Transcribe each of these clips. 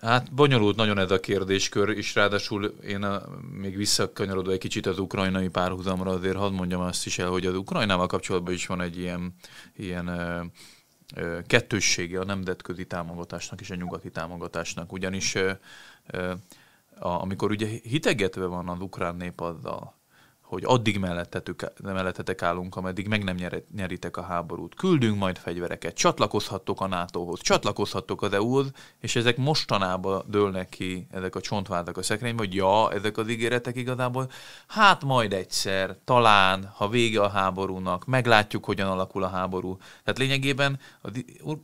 Hát bonyolult nagyon ez a kérdéskör, és ráadásul én a, még visszakanyarodva egy kicsit az ukrajnai párhuzamra, azért hadd mondjam azt is el, hogy az Ukrajnával kapcsolatban is van egy ilyen, ilyen ö, ö, kettőssége a nemzetközi támogatásnak és a nyugati támogatásnak, ugyanis ö, ö, a, amikor ugye hitegetve van az ukrán nép azzal, hogy addig mellettetük, mellettetek állunk, ameddig meg nem nyeritek a háborút. Küldünk majd fegyvereket, csatlakozhattok a NATO-hoz, csatlakozhattok az EU-hoz, és ezek mostanában dőlnek ki, ezek a csontvádak a szekrénybe, hogy ja, ezek az ígéretek igazából, hát majd egyszer, talán, ha vége a háborúnak, meglátjuk, hogyan alakul a háború. Tehát lényegében az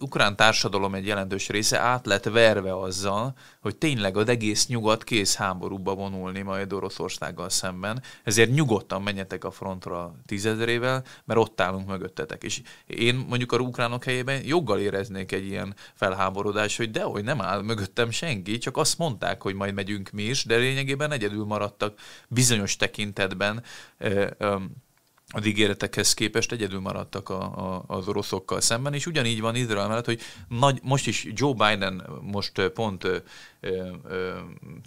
ukrán társadalom egy jelentős része át lett verve azzal, hogy tényleg az egész nyugat kész háborúba vonulni majd Oroszországgal szemben, ezért nyugodt nyugodtan menjetek a frontra tízezerével, mert ott állunk mögöttetek. És én mondjuk a ukránok helyében joggal éreznék egy ilyen felháborodás, hogy dehogy nem áll mögöttem senki, csak azt mondták, hogy majd megyünk mi is, de lényegében egyedül maradtak bizonyos tekintetben az ígéretekhez képest egyedül maradtak a, a, az oroszokkal szemben, és ugyanígy van Izrael mellett, hogy nagy, most is Joe Biden most pont ö, ö,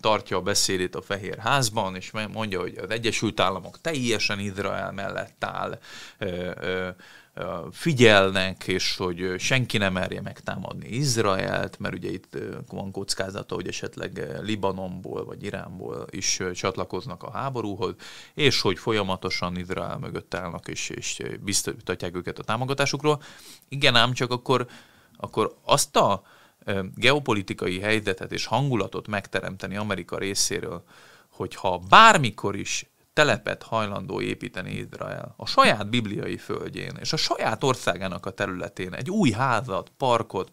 tartja a beszédét a Fehér Házban, és mondja, hogy az Egyesült Államok teljesen Izrael mellett áll, ö, ö, figyelnek, és hogy senki nem merje megtámadni Izraelt, mert ugye itt van kockázata, hogy esetleg Libanonból vagy Iránból is csatlakoznak a háborúhoz, és hogy folyamatosan Izrael mögött állnak, és, és biztosítják őket a támogatásukról. Igen, ám csak akkor, akkor azt a geopolitikai helyzetet és hangulatot megteremteni Amerika részéről, hogyha bármikor is telepet hajlandó építeni Izrael a saját bibliai földjén és a saját országának a területén egy új házat, parkot,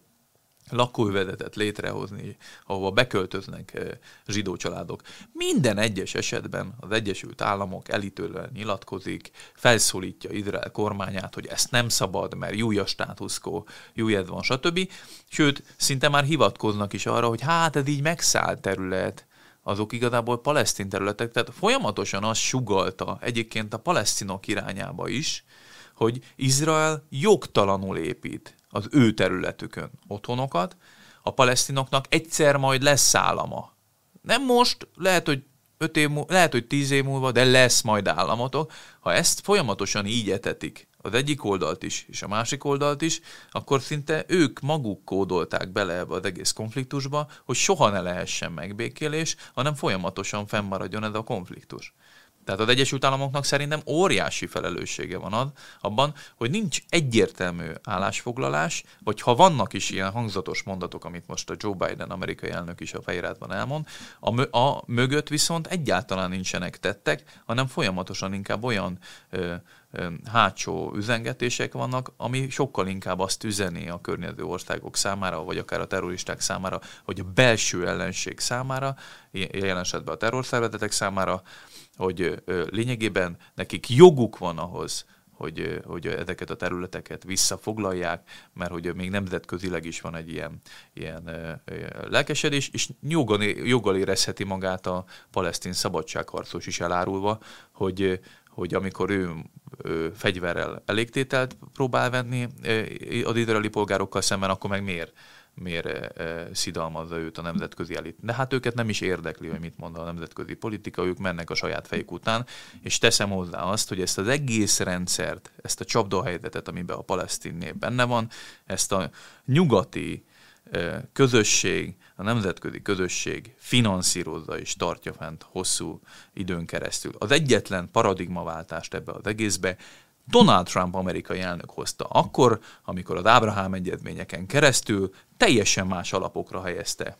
lakóvezetet létrehozni, ahova beköltöznek eh, zsidó családok. Minden egyes esetben az Egyesült Államok elítően nyilatkozik, felszólítja Izrael kormányát, hogy ezt nem szabad, mert jó a státuszkó, jó van, stb. Sőt, szinte már hivatkoznak is arra, hogy hát ez így megszállt terület, azok igazából palesztin területek, tehát folyamatosan az sugalta egyébként a palesztinok irányába is, hogy Izrael jogtalanul épít az ő területükön otthonokat, a palesztinoknak egyszer majd lesz állama. Nem most, lehet, hogy öt év múlva, lehet, hogy tíz év múlva, de lesz majd államotok. Ha ezt folyamatosan így etetik, az egyik oldalt is, és a másik oldalt is, akkor szinte ők maguk kódolták bele ebbe az egész konfliktusba, hogy soha ne lehessen megbékélés, hanem folyamatosan fennmaradjon ez a konfliktus. Tehát az Egyesült Államoknak szerintem óriási felelőssége van az, abban, hogy nincs egyértelmű állásfoglalás, vagy ha vannak is ilyen hangzatos mondatok, amit most a Joe Biden amerikai elnök is a fejrádban elmond, a, mö- a mögött viszont egyáltalán nincsenek tettek, hanem folyamatosan inkább olyan ö, hátsó üzengetések vannak, ami sokkal inkább azt üzeni a környező országok számára, vagy akár a terroristák számára, vagy a belső ellenség számára, jelen esetben a terrorszervezetek számára, hogy lényegében nekik joguk van ahhoz, hogy, hogy ezeket a területeket visszafoglalják, mert hogy még nemzetközileg is van egy ilyen, ilyen lelkesedés, és joggal, joggal érezheti magát a palesztin szabadságharcos is elárulva, hogy, hogy amikor ő, fegyverrel elégtételt próbál venni az izraeli polgárokkal szemben, akkor meg miért miért e, szidalmazza őt a nemzetközi elit. De hát őket nem is érdekli, hogy mit mond a nemzetközi politika, ők mennek a saját fejük után, és teszem hozzá azt, hogy ezt az egész rendszert, ezt a csapdahelyzetet, amiben a palesztin nép benne van, ezt a nyugati közösség, a nemzetközi közösség finanszírozza és tartja fent hosszú időn keresztül. Az egyetlen paradigmaváltást ebbe az egészbe Donald Trump amerikai elnök hozta akkor, amikor az Ábrahám egyezményeken keresztül teljesen más alapokra helyezte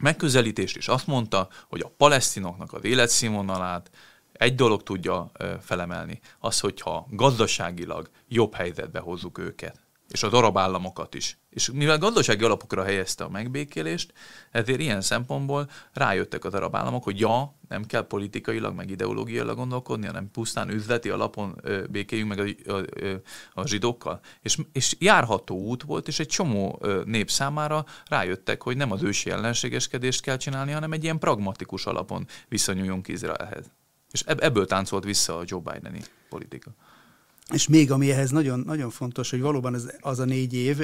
megközelítést, és azt mondta, hogy a palesztinoknak az életszínvonalát egy dolog tudja felemelni, az, hogyha gazdaságilag jobb helyzetbe hozzuk őket és az arab államokat is. És mivel gazdasági alapokra helyezte a megbékélést, ezért ilyen szempontból rájöttek az arab államok, hogy ja, nem kell politikailag, meg ideológiailag gondolkodni, hanem pusztán üzleti alapon ö, békéljünk meg a, a, a, a zsidókkal. És, és járható út volt, és egy csomó ö, nép számára rájöttek, hogy nem az ősi ellenségeskedést kell csinálni, hanem egy ilyen pragmatikus alapon viszonyuljunk Izraelhez. És ebből táncolt vissza a Joe Bideni politika. És még ami ehhez nagyon, nagyon fontos, hogy valóban az, az a négy év,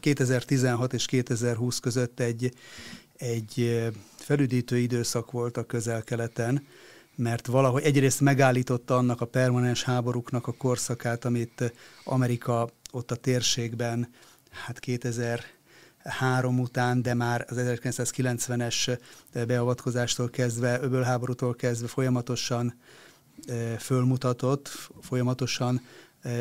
2016 és 2020 között egy, egy felüdítő időszak volt a közel-keleten, mert valahogy egyrészt megállította annak a permanens háborúknak a korszakát, amit Amerika ott a térségben, hát 2003 után, de már az 1990-es beavatkozástól kezdve, öbölháborútól kezdve folyamatosan fölmutatott, folyamatosan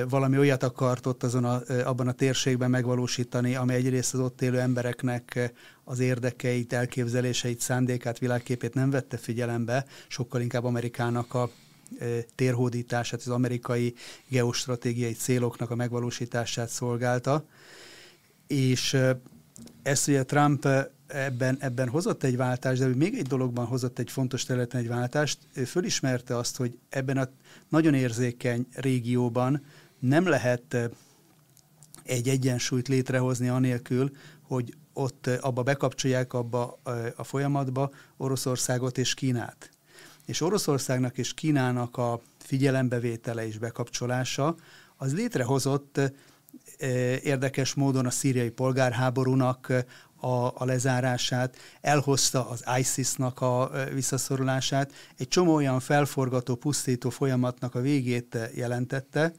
valami olyat akart ott azon a, abban a térségben megvalósítani, ami egyrészt az ott élő embereknek az érdekeit, elképzeléseit, szándékát, világképét nem vette figyelembe, sokkal inkább Amerikának a térhódítását, az amerikai geostratégiai céloknak a megvalósítását szolgálta. És ezt ugye Trump ebben, ebben hozott egy váltást, de még egy dologban hozott egy fontos területen egy váltást. Ő fölismerte azt, hogy ebben a nagyon érzékeny régióban nem lehet egy egyensúlyt létrehozni anélkül, hogy ott abba bekapcsolják abba a folyamatba Oroszországot és Kínát. És Oroszországnak és Kínának a figyelembevétele és bekapcsolása az létrehozott érdekes módon a szíriai polgárháborúnak a, a lezárását, elhozta az ISIS-nak a visszaszorulását, egy csomó olyan felforgató, pusztító folyamatnak a végét jelentette,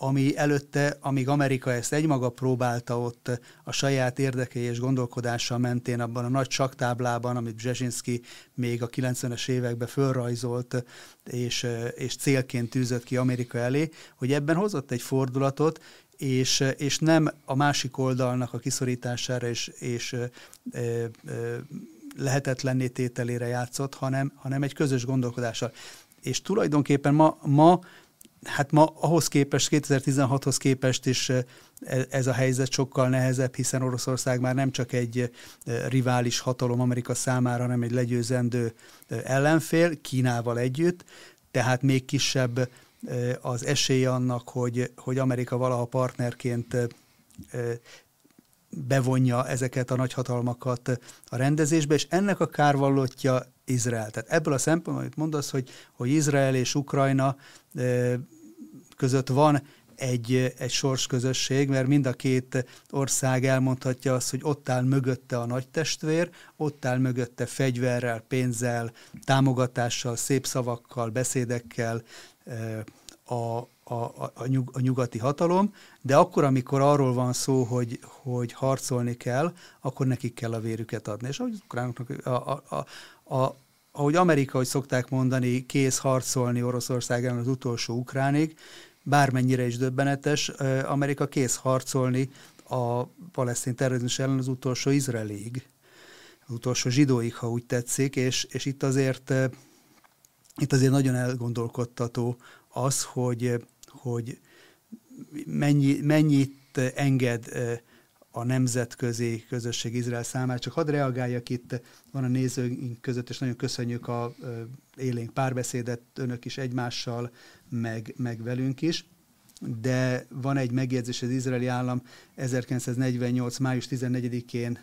ami előtte, amíg Amerika ezt egymaga próbálta ott a saját érdekei és gondolkodása mentén abban a nagy saktáblában, amit Brzezinski még a 90-es években fölrajzolt és, és célként tűzött ki Amerika elé, hogy ebben hozott egy fordulatot, és, és nem a másik oldalnak a kiszorítására és, és e, e, lehetetlenné tételére játszott, hanem, hanem egy közös gondolkodással. És tulajdonképpen ma, ma hát ma ahhoz képest, 2016-hoz képest is ez a helyzet sokkal nehezebb, hiszen Oroszország már nem csak egy rivális hatalom Amerika számára, hanem egy legyőzendő ellenfél Kínával együtt, tehát még kisebb az esély annak, hogy, hogy Amerika valaha partnerként bevonja ezeket a nagyhatalmakat a rendezésbe, és ennek a kárvallottja Izrael. Tehát ebből a szempontból, amit mondasz, hogy, hogy Izrael és Ukrajna között van egy, egy sorsközösség, mert mind a két ország elmondhatja azt, hogy ott áll mögötte a nagy testvér, ott áll mögötte fegyverrel, pénzzel, támogatással, szép szavakkal, beszédekkel, a, a, a, nyug, a nyugati hatalom, de akkor, amikor arról van szó, hogy, hogy harcolni kell, akkor nekik kell a vérüket adni. És ahogy az ukránoknak, a, a, a, ahogy Amerika, hogy szokták mondani, kész harcolni Oroszország ellen az utolsó ukránig, bármennyire is döbbenetes, Amerika kész harcolni a palesztin terrorizmus ellen az utolsó izraelig, az utolsó zsidóig, ha úgy tetszik, és, és itt azért itt azért nagyon elgondolkodtató az, hogy, hogy mennyi, mennyit enged a nemzetközi közösség Izrael számára. Csak hadd reagáljak itt, van a nézőink között, és nagyon köszönjük a élénk párbeszédet önök is egymással, meg, meg velünk is. De van egy megjegyzés, az izraeli állam 1948. május 14-én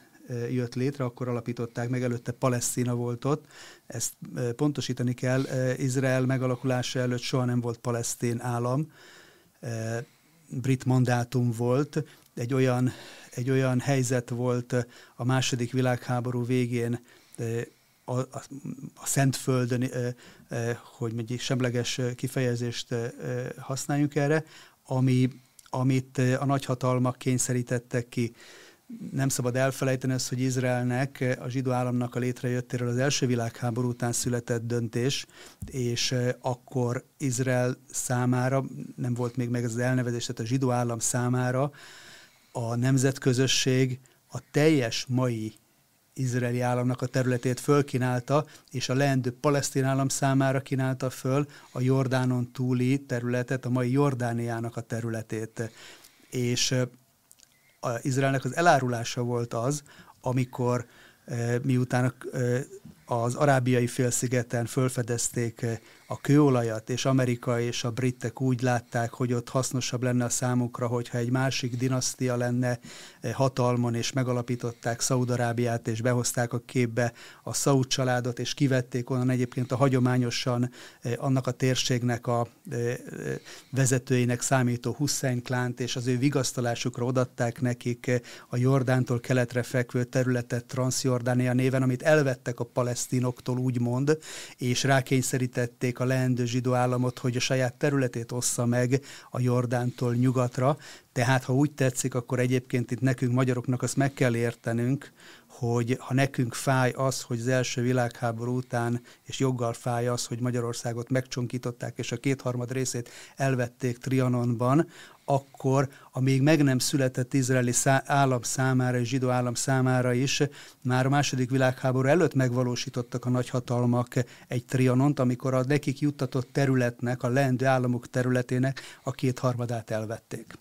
jött létre, akkor alapították meg, előtte Palesztina volt ott. Ezt pontosítani kell, Izrael megalakulása előtt soha nem volt palesztin állam, brit mandátum volt, egy olyan, egy olyan helyzet volt a második világháború végén a, a, a Szentföldön, hogy mondjuk semleges kifejezést használjunk erre, ami, amit a nagyhatalmak kényszerítettek ki nem szabad elfelejteni azt, hogy Izraelnek, a zsidó államnak a létrejöttéről az első világháború után született döntés, és akkor Izrael számára, nem volt még meg ez az elnevezés, tehát a zsidó állam számára a nemzetközösség a teljes mai izraeli államnak a területét fölkínálta, és a leendő palesztin állam számára kínálta föl a Jordánon túli területet, a mai Jordániának a területét. És a Izraelnek az elárulása volt az, amikor miután az arábiai félszigeten fölfedezték a kőolajat, és Amerika és a britek úgy látták, hogy ott hasznosabb lenne a számukra, hogyha egy másik dinasztia lenne eh, hatalmon, és megalapították Szaudarábiát, és behozták a képbe a Szaud családot, és kivették onnan egyébként a hagyományosan eh, annak a térségnek a eh, vezetőinek számító Hussein klánt, és az ő vigasztalásukra odatták nekik a Jordántól keletre fekvő területet Transjordánia néven, amit elvettek a palesztinoktól, úgymond, és rákényszerítették a leendő zsidó államot, hogy a saját területét ossza meg a Jordántól nyugatra. Tehát, ha úgy tetszik, akkor egyébként itt nekünk magyaroknak azt meg kell értenünk, hogy ha nekünk fáj az, hogy az első világháború után, és joggal fáj az, hogy Magyarországot megcsonkították, és a kétharmad részét elvették Trianonban, akkor a még meg nem született izraeli szá- állam számára és zsidó állam számára is már a második világháború előtt megvalósítottak a nagyhatalmak egy trianont, amikor a nekik juttatott területnek, a leendő államok területének a kétharmadát elvették.